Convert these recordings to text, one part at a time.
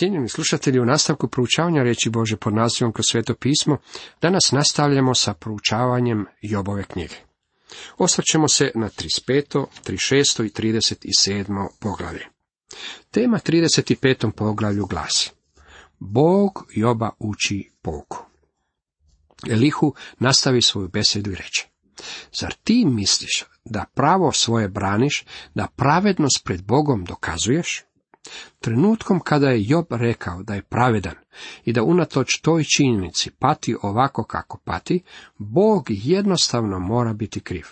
Cijenjeni slušatelji, u nastavku proučavanja reći Bože pod nazivom kroz sveto pismo, danas nastavljamo sa proučavanjem Jobove knjige. Osvrćemo se na 35., 36. i 37. poglavlje. Tema 35. poglavlju glasi Bog Joba uči pouku. Elihu nastavi svoju besedu i reče Zar ti misliš da pravo svoje braniš, da pravednost pred Bogom dokazuješ? Trenutkom kada je Job rekao da je pravedan i da unatoč toj činjenici pati ovako kako pati, Bog jednostavno mora biti kriv.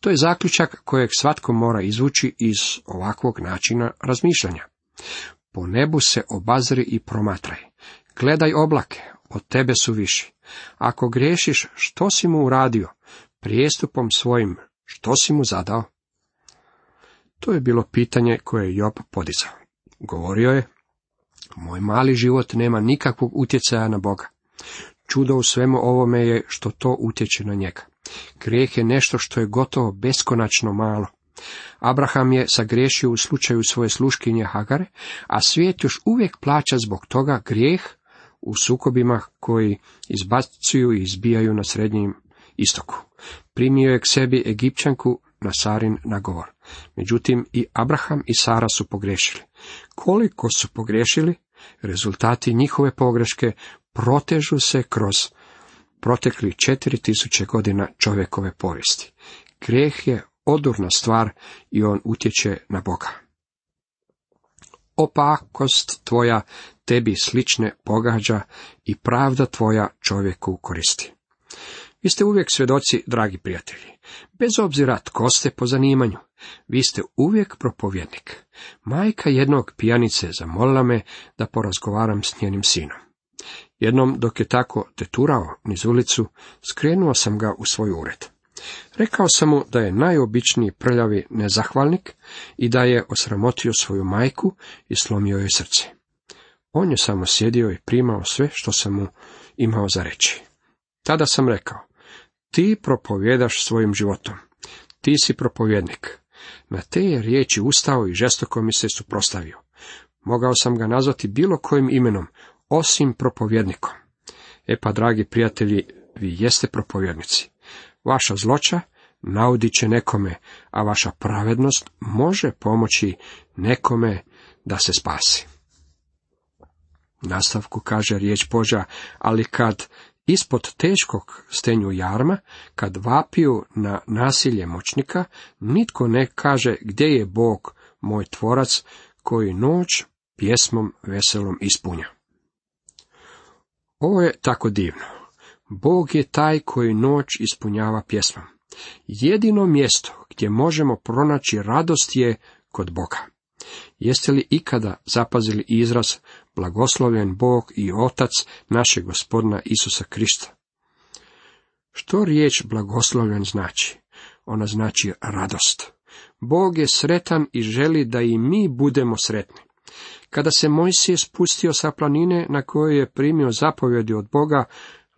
To je zaključak kojeg svatko mora izvući iz ovakvog načina razmišljanja. Po nebu se obazri i promatraj. Gledaj oblake, od tebe su viši. Ako griješiš, što si mu uradio? Prijestupom svojim, što si mu zadao? To je bilo pitanje koje je Job podizao. Govorio je, moj mali život nema nikakvog utjecaja na Boga. Čudo u svemu ovome je što to utječe na njega. Grijeh je nešto što je gotovo beskonačno malo. Abraham je sagriješio u slučaju svoje sluškinje Hagare, a svijet još uvijek plaća zbog toga grijeh u sukobima koji izbacuju i izbijaju na srednjem istoku. Primio je k sebi Egipćanku na Sarin nagovor. Međutim, i Abraham i Sara su pogrešili. Koliko su pogriješili, rezultati njihove pogreške protežu se kroz protekli četiri tisuće godina čovjekove povijesti. Grijeh je odurna stvar i on utječe na Boga. Opakost tvoja tebi slične pogađa i pravda tvoja čovjeku koristi. Vi ste uvijek svjedoci, dragi prijatelji. Bez obzira tko ste po zanimanju, vi ste uvijek propovjednik. Majka jednog pijanice zamolila me da porazgovaram s njenim sinom. Jednom dok je tako teturao niz ulicu, skrenuo sam ga u svoj ured. Rekao sam mu da je najobičniji prljavi nezahvalnik i da je osramotio svoju majku i slomio joj srce. On je samo sjedio i primao sve što sam mu imao za reći. Tada sam rekao, ti propovjedaš svojim životom. Ti si propovjednik. Na te je riječi ustao i žestoko mi se suprostavio. Mogao sam ga nazvati bilo kojim imenom, osim propovjednikom. E pa, dragi prijatelji, vi jeste propovjednici. Vaša zloća naudit će nekome, a vaša pravednost može pomoći nekome da se spasi. Nastavku kaže riječ Boža, ali kad ispod teškog stenju jarma, kad vapiju na nasilje moćnika, nitko ne kaže gdje je Bog, moj tvorac, koji noć pjesmom veselom ispunja. Ovo je tako divno. Bog je taj koji noć ispunjava pjesmom. Jedino mjesto gdje možemo pronaći radost je kod Boga. Jeste li ikada zapazili izraz blagoslovljen Bog i Otac našeg gospodina Isusa Krista? Što riječ blagoslovljen znači? Ona znači radost. Bog je sretan i želi da i mi budemo sretni. Kada se Mojsije spustio sa planine na kojoj je primio zapovjedi od Boga,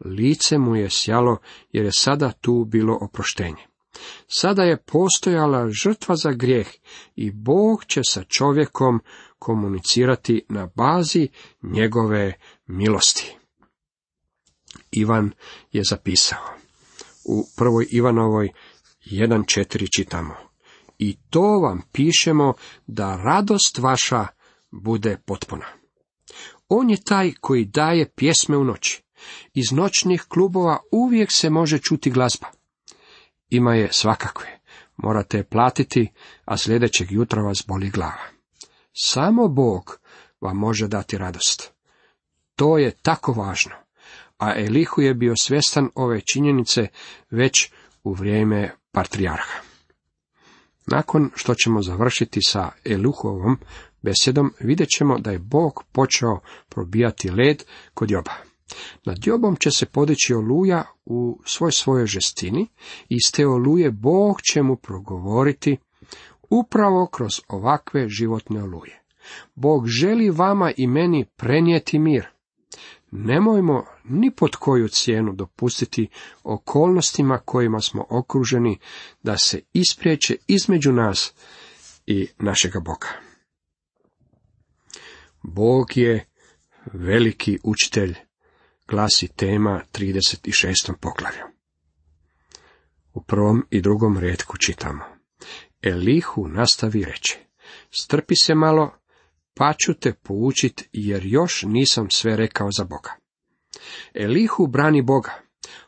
lice mu je sjalo jer je sada tu bilo oproštenje. Sada je postojala žrtva za grijeh i Bog će sa čovjekom komunicirati na bazi njegove milosti. Ivan je zapisao. U prvoj Ivanovoj 1.4 čitamo. I to vam pišemo da radost vaša bude potpuna. On je taj koji daje pjesme u noći. Iz noćnih klubova uvijek se može čuti glazba. Ima je svakakve. Morate je platiti, a sljedećeg jutra vas boli glava. Samo Bog vam može dati radost. To je tako važno. A Elihu je bio svjestan ove činjenice već u vrijeme patrijarha. Nakon što ćemo završiti sa Eluhovom besedom, vidjet ćemo da je Bog počeo probijati led kod Joba. Nad Jobom će se podići oluja u svoj svojoj žestini i iz te oluje Bog će mu progovoriti upravo kroz ovakve životne oluje. Bog želi vama i meni prenijeti mir. Nemojmo ni pod koju cijenu dopustiti okolnostima kojima smo okruženi da se ispriječe između nas i našega Boga. Bog je veliki učitelj, glasi tema 36. poglavlju. U prvom i drugom redku čitamo. Elihu nastavi reći, strpi se malo, pa ću te poučit, jer još nisam sve rekao za Boga. Elihu brani Boga.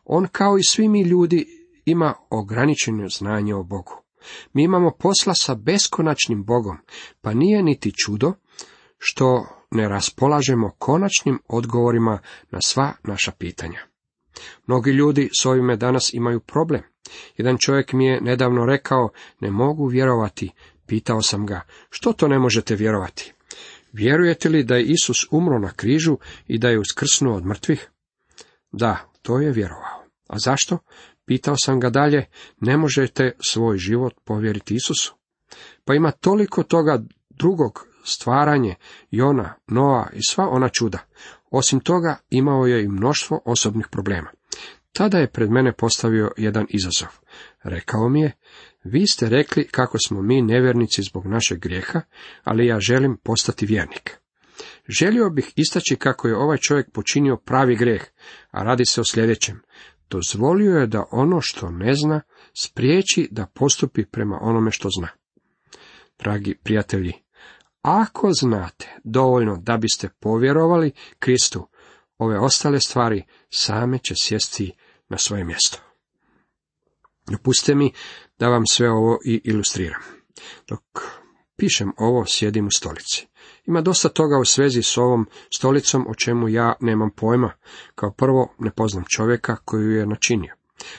On kao i svi mi ljudi ima ograničeno znanje o Bogu. Mi imamo posla sa beskonačnim Bogom, pa nije niti čudo što ne raspolažemo konačnim odgovorima na sva naša pitanja. Mnogi ljudi s ovime danas imaju problem. Jedan čovjek mi je nedavno rekao, ne mogu vjerovati. Pitao sam ga, što to ne možete vjerovati? Vjerujete li da je Isus umro na križu i da je uskrsnuo od mrtvih? Da, to je vjerovao. A zašto? Pitao sam ga dalje, ne možete svoj život povjeriti Isusu? Pa ima toliko toga drugog stvaranje, Jona, Noa i sva ona čuda. Osim toga imao je i mnoštvo osobnih problema. Tada je pred mene postavio jedan izazov. Rekao mi je, vi ste rekli kako smo mi nevjernici zbog našeg grijeha, ali ja želim postati vjernik. Želio bih istaći kako je ovaj čovjek počinio pravi greh, a radi se o sljedećem. Dozvolio je da ono što ne zna spriječi da postupi prema onome što zna. Dragi prijatelji, ako znate dovoljno da biste povjerovali Kristu, ove ostale stvari same će sjesti na svoje mjesto. Dopustite mi da vam sve ovo i ilustriram. Dok pišem ovo, sjedim u stolici. Ima dosta toga u svezi s ovom stolicom o čemu ja nemam pojma. Kao prvo, ne poznam čovjeka koji ju je načinio.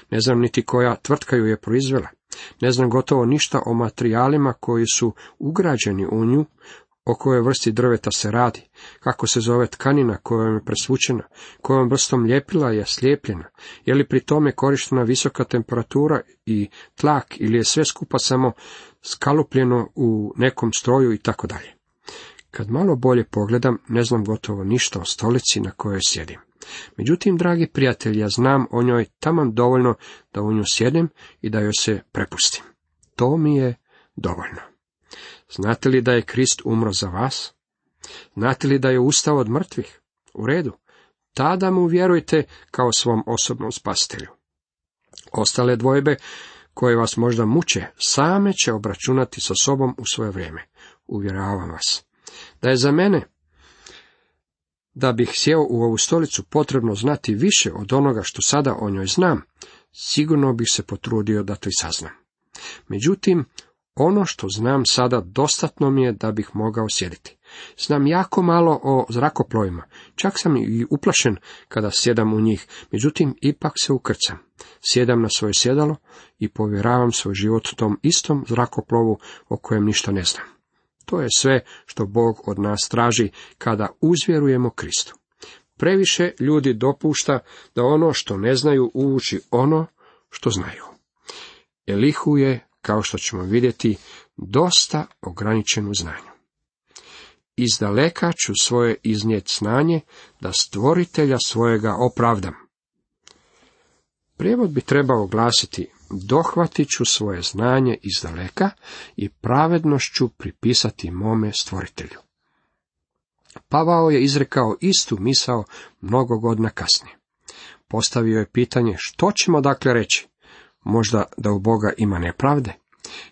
Ne znam niti koja tvrtka ju je proizvela. Ne znam gotovo ništa o materijalima koji su ugrađeni u nju, o kojoj vrsti drveta se radi, kako se zove tkanina kojom je presvučena, kojom vrstom ljepila je slijepljena, je li pri tome korištena visoka temperatura i tlak ili je sve skupa samo skalupljeno u nekom stroju i tako dalje. Kad malo bolje pogledam, ne znam gotovo ništa o stolici na kojoj sjedim. Međutim, dragi prijatelji, ja znam o njoj taman dovoljno da u nju sjedim i da joj se prepustim. To mi je dovoljno. Znate li da je Krist umro za vas? Znate li da je ustao od mrtvih? U redu. Tada mu vjerujte kao svom osobnom spasitelju. Ostale dvojbe koje vas možda muče, same će obračunati sa sobom u svoje vrijeme. Uvjeravam vas. Da je za mene da bih sjeo u ovu stolicu potrebno znati više od onoga što sada o njoj znam, sigurno bih se potrudio da to i saznam. Međutim, ono što znam sada dostatno mi je da bih mogao sjediti. Znam jako malo o zrakoplovima, čak sam i uplašen kada sjedam u njih, međutim ipak se ukrcam. Sjedam na svoje sjedalo i povjeravam svoj život tom istom zrakoplovu o kojem ništa ne znam. To je sve što Bog od nas traži kada uzvjerujemo Kristu. Previše ljudi dopušta da ono što ne znaju uvuči ono što znaju. Elihu je, kao što ćemo vidjeti, dosta ograničen u znanju. Iz daleka ću svoje iznijet znanje, da stvoritelja svojega opravdam. Prijevod bi trebao glasiti, dohvatit ću svoje znanje iz daleka i pravednošću pripisati mome stvoritelju. Pavao je izrekao istu misao mnogo godina kasnije. Postavio je pitanje što ćemo dakle reći? Možda da u Boga ima nepravde?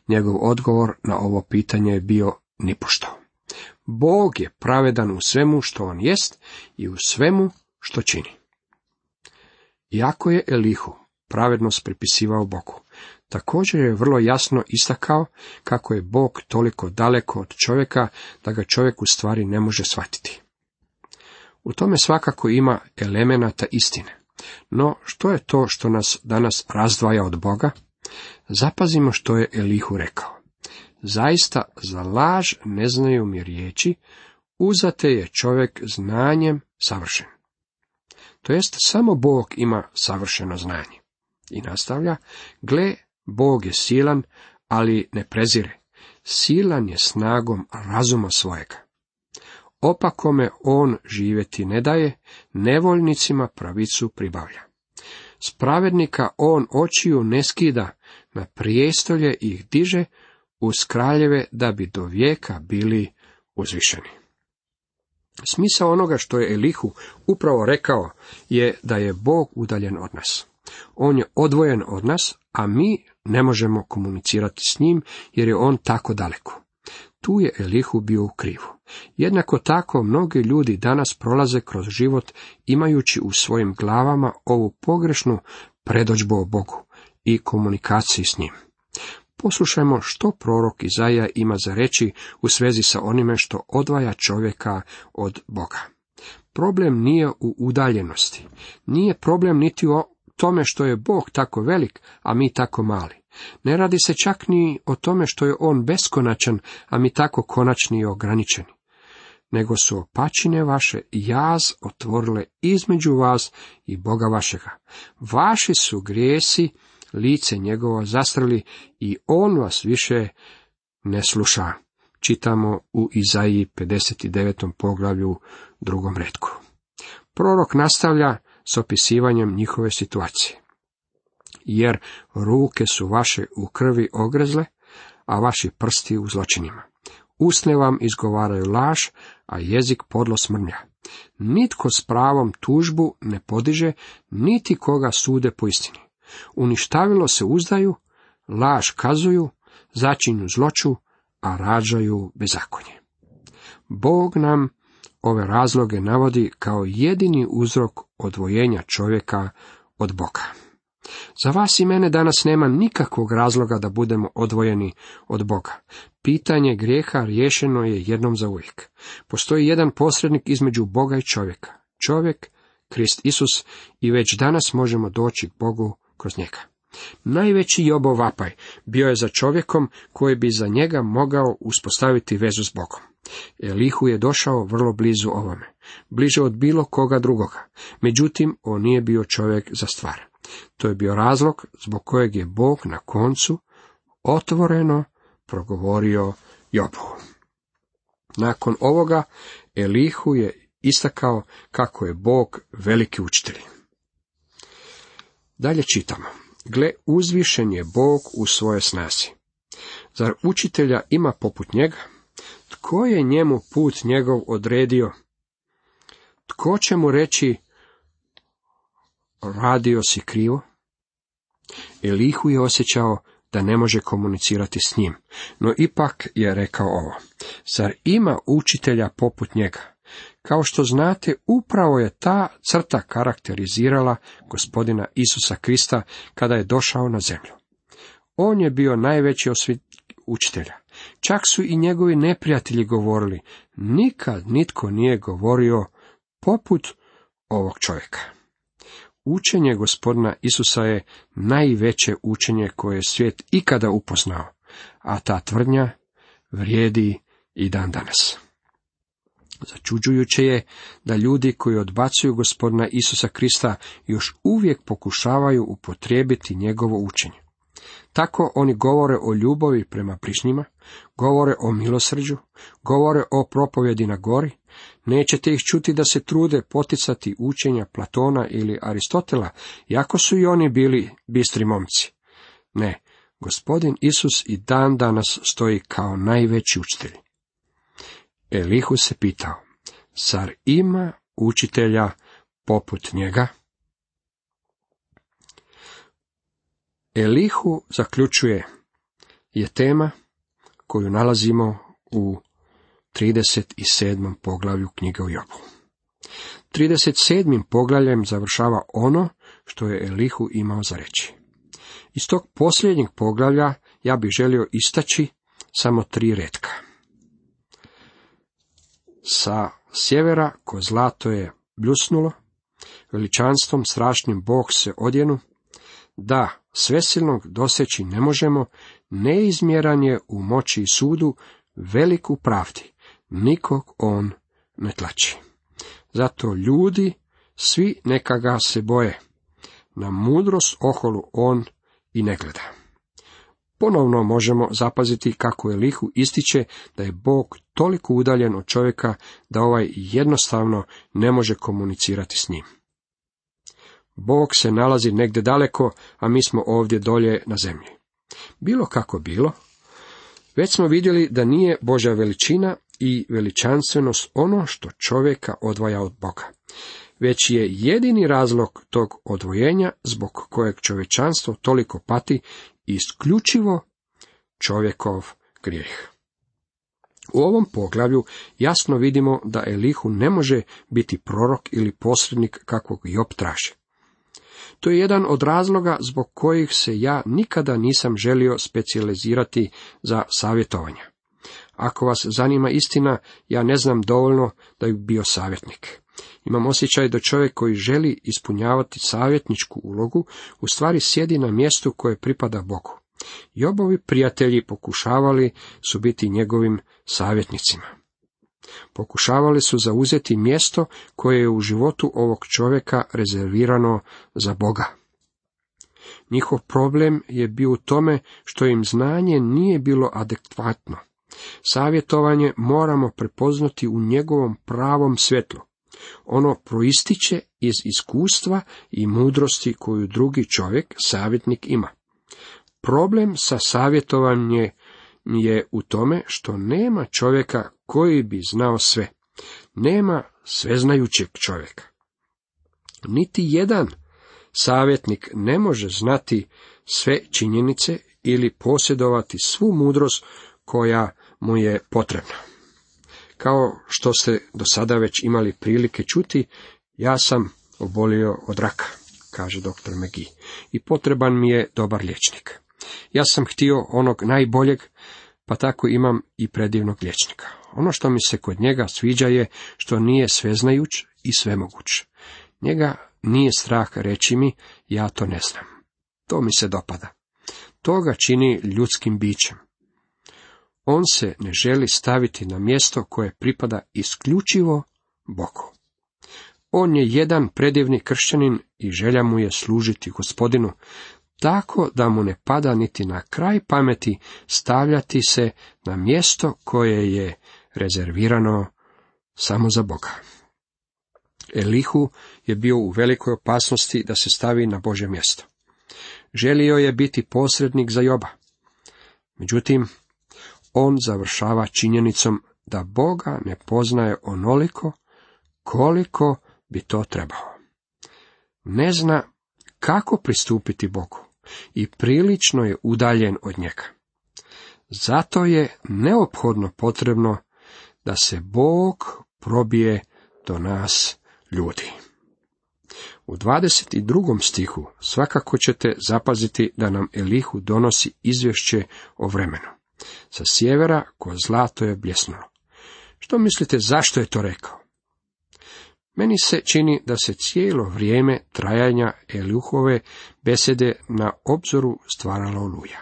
Njegov odgovor na ovo pitanje je bio nipošto. Bog je pravedan u svemu što on jest i u svemu što čini. Iako je Elihu pravednost pripisivao Bogu, također je vrlo jasno istakao kako je Bog toliko daleko od čovjeka da ga čovjek u stvari ne može shvatiti. U tome svakako ima elemenata istine. No, što je to što nas danas razdvaja od Boga? Zapazimo što je Elihu rekao. Zaista za laž ne znaju mi riječi, uzate je čovjek znanjem savršen. To jest, samo Bog ima savršeno znanje. I nastavlja, gle, Bog je silan, ali ne prezire. Silan je snagom razuma svojega. Opakome on živjeti ne daje, nevoljnicima pravicu pribavlja. Spravednika on očiju ne skida, na prijestolje ih diže, uz kraljeve da bi do vijeka bili uzvišeni. Smisao onoga što je Elihu upravo rekao je da je Bog udaljen od nas. On je odvojen od nas, a mi ne možemo komunicirati s njim jer je on tako daleko. Tu je Elihu bio u krivu. Jednako tako mnogi ljudi danas prolaze kroz život imajući u svojim glavama ovu pogrešnu predođbu o Bogu i komunikaciji s njim. Poslušajmo što prorok Izaja ima za reći u svezi sa onime što odvaja čovjeka od Boga. Problem nije u udaljenosti. Nije problem niti o tome što je Bog tako velik, a mi tako mali. Ne radi se čak ni o tome što je on beskonačan, a mi tako konačni i ograničeni. Nego su opačine vaše jaz otvorile između vas i Boga vašega. Vaši su grijesi lice njegovo zastrli i on vas više ne sluša. Čitamo u Izaiji 59. poglavlju drugom redku. Prorok nastavlja s opisivanjem njihove situacije. Jer ruke su vaše u krvi ogrezle, a vaši prsti u zločinima. Usne vam izgovaraju laž, a jezik podlo smrnja. Nitko s pravom tužbu ne podiže, niti koga sude po istini. Uništavilo se uzdaju, laž kazuju, začinju zloču, a rađaju bezakonje. Bog nam ove razloge navodi kao jedini uzrok odvojenja čovjeka od Boga. Za vas i mene danas nema nikakvog razloga da budemo odvojeni od Boga. Pitanje grijeha riješeno je jednom za uvijek. Postoji jedan posrednik između Boga i čovjeka. Čovjek, Krist Isus, i već danas možemo doći k Bogu kroz njega. Najveći Jobov vapaj bio je za čovjekom koji bi za njega mogao uspostaviti vezu s Bogom. Elihu je došao vrlo blizu ovome, bliže od bilo koga drugoga, međutim on nije bio čovjek za stvar. To je bio razlog zbog kojeg je Bog na koncu otvoreno progovorio Jobu. Nakon ovoga Elihu je istakao kako je Bog veliki učitelj. Dalje čitamo. Gle, uzvišen je Bog u svoje snasi. Zar učitelja ima poput njega? Tko je njemu put njegov odredio? Tko će mu reći, radio si krivo? Elihu je osjećao da ne može komunicirati s njim, no ipak je rekao ovo. Zar ima učitelja poput njega? Kao što znate, upravo je ta crta karakterizirala gospodina Isusa Krista kada je došao na zemlju. On je bio najveći od učitelja. Čak su i njegovi neprijatelji govorili, nikad nitko nije govorio poput ovog čovjeka. Učenje gospodina Isusa je najveće učenje koje je svijet ikada upoznao, a ta tvrdnja vrijedi i dan danas. Začuđujuće je da ljudi koji odbacuju gospodina Isusa Krista još uvijek pokušavaju upotrijebiti njegovo učenje. Tako oni govore o ljubavi prema bližnjima, govore o milosrđu, govore o propovjedi na gori, nećete ih čuti da se trude poticati učenja Platona ili Aristotela, jako su i oni bili bistri momci. Ne, gospodin Isus i dan danas stoji kao najveći učitelj. Elihu se pitao, zar ima učitelja poput njega? Elihu zaključuje je tema koju nalazimo u 37. poglavlju knjige o Jobu. 37. poglavljem završava ono što je Elihu imao za reći. Iz tog posljednjeg poglavlja ja bih želio istaći samo tri redka. Sa sjevera ko zlato je bljusnulo, veličanstvom strašnim Bog se odjenu, da svesilnog doseći ne možemo, neizmjeran je u moći i sudu, veliku pravdi, nikog on ne tlači. Zato ljudi, svi neka ga se boje, na mudrost oholu on i ne gleda. Ponovno možemo zapaziti kako je lihu ističe da je Bog toliko udaljen od čovjeka da ovaj jednostavno ne može komunicirati s njim. Bog se nalazi negdje daleko, a mi smo ovdje dolje na zemlji. Bilo kako bilo, već smo vidjeli da nije Božja veličina i veličanstvenost ono što čovjeka odvaja od Boga, već je jedini razlog tog odvojenja zbog kojeg čovječanstvo toliko pati isključivo čovjekov grijeh. U ovom poglavlju jasno vidimo da Elihu ne može biti prorok ili posrednik kakvog Job traži. To je jedan od razloga zbog kojih se ja nikada nisam želio specijalizirati za savjetovanje. Ako vas zanima istina, ja ne znam dovoljno da bi bio savjetnik. Imam osjećaj da čovjek koji želi ispunjavati savjetničku ulogu, u stvari sjedi na mjestu koje pripada Bogu. Jobovi prijatelji pokušavali su biti njegovim savjetnicima. Pokušavali su zauzeti mjesto koje je u životu ovog čovjeka rezervirano za Boga. Njihov problem je bio u tome što im znanje nije bilo adekvatno. Savjetovanje moramo prepoznati u njegovom pravom svjetlu. Ono proističe iz iskustva i mudrosti koju drugi čovjek, savjetnik, ima. Problem sa savjetovanjem je u tome što nema čovjeka koji bi znao sve. Nema sveznajućeg čovjeka. Niti jedan savjetnik ne može znati sve činjenice ili posjedovati svu mudrost koja mu je potrebna. Kao što ste do sada već imali prilike čuti, ja sam obolio od raka, kaže dr. McGee, i potreban mi je dobar liječnik. Ja sam htio onog najboljeg, pa tako imam i predivnog liječnika. Ono što mi se kod njega sviđa je što nije sveznajuć i svemoguć. Njega nije strah reći mi, ja to ne znam. To mi se dopada. To ga čini ljudskim bićem. On se ne želi staviti na mjesto koje pripada isključivo Bogu. On je jedan predivni kršćanin i želja mu je služiti gospodinu, tako da mu ne pada niti na kraj pameti stavljati se na mjesto koje je rezervirano samo za Boga. Elihu je bio u velikoj opasnosti da se stavi na Bože mjesto. Želio je biti posrednik za Joba. Međutim, on završava činjenicom da Boga ne poznaje onoliko koliko bi to trebao. Ne zna kako pristupiti Bogu i prilično je udaljen od njega. Zato je neophodno potrebno da se Bog probije do nas ljudi. U 22. stihu svakako ćete zapaziti da nam Elihu donosi izvješće o vremenu. Sa sjevera ko zlato je bljesnulo. Što mislite zašto je to rekao? Meni se čini da se cijelo vrijeme trajanja Eliuhove besede na obzoru stvarala oluja.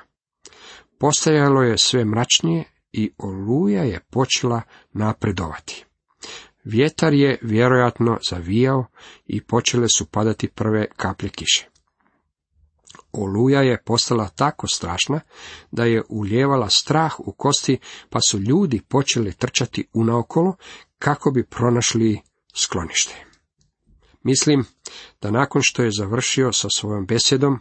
Postajalo je sve mračnije i oluja je počela napredovati. Vjetar je vjerojatno zavijao i počele su padati prve kaplje kiše. Oluja je postala tako strašna da je uljevala strah u kosti, pa su ljudi počeli trčati unaokolo kako bi pronašli sklonište. Mislim da nakon što je završio sa svojom besjedom,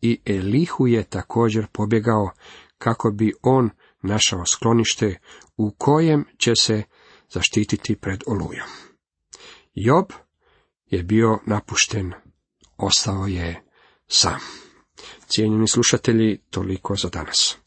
i Elihu je također pobjegao kako bi on našao sklonište u kojem će se zaštititi pred olujom. Job je bio napušten, ostao je sam. Cijenjeni slušatelji, toliko za danas.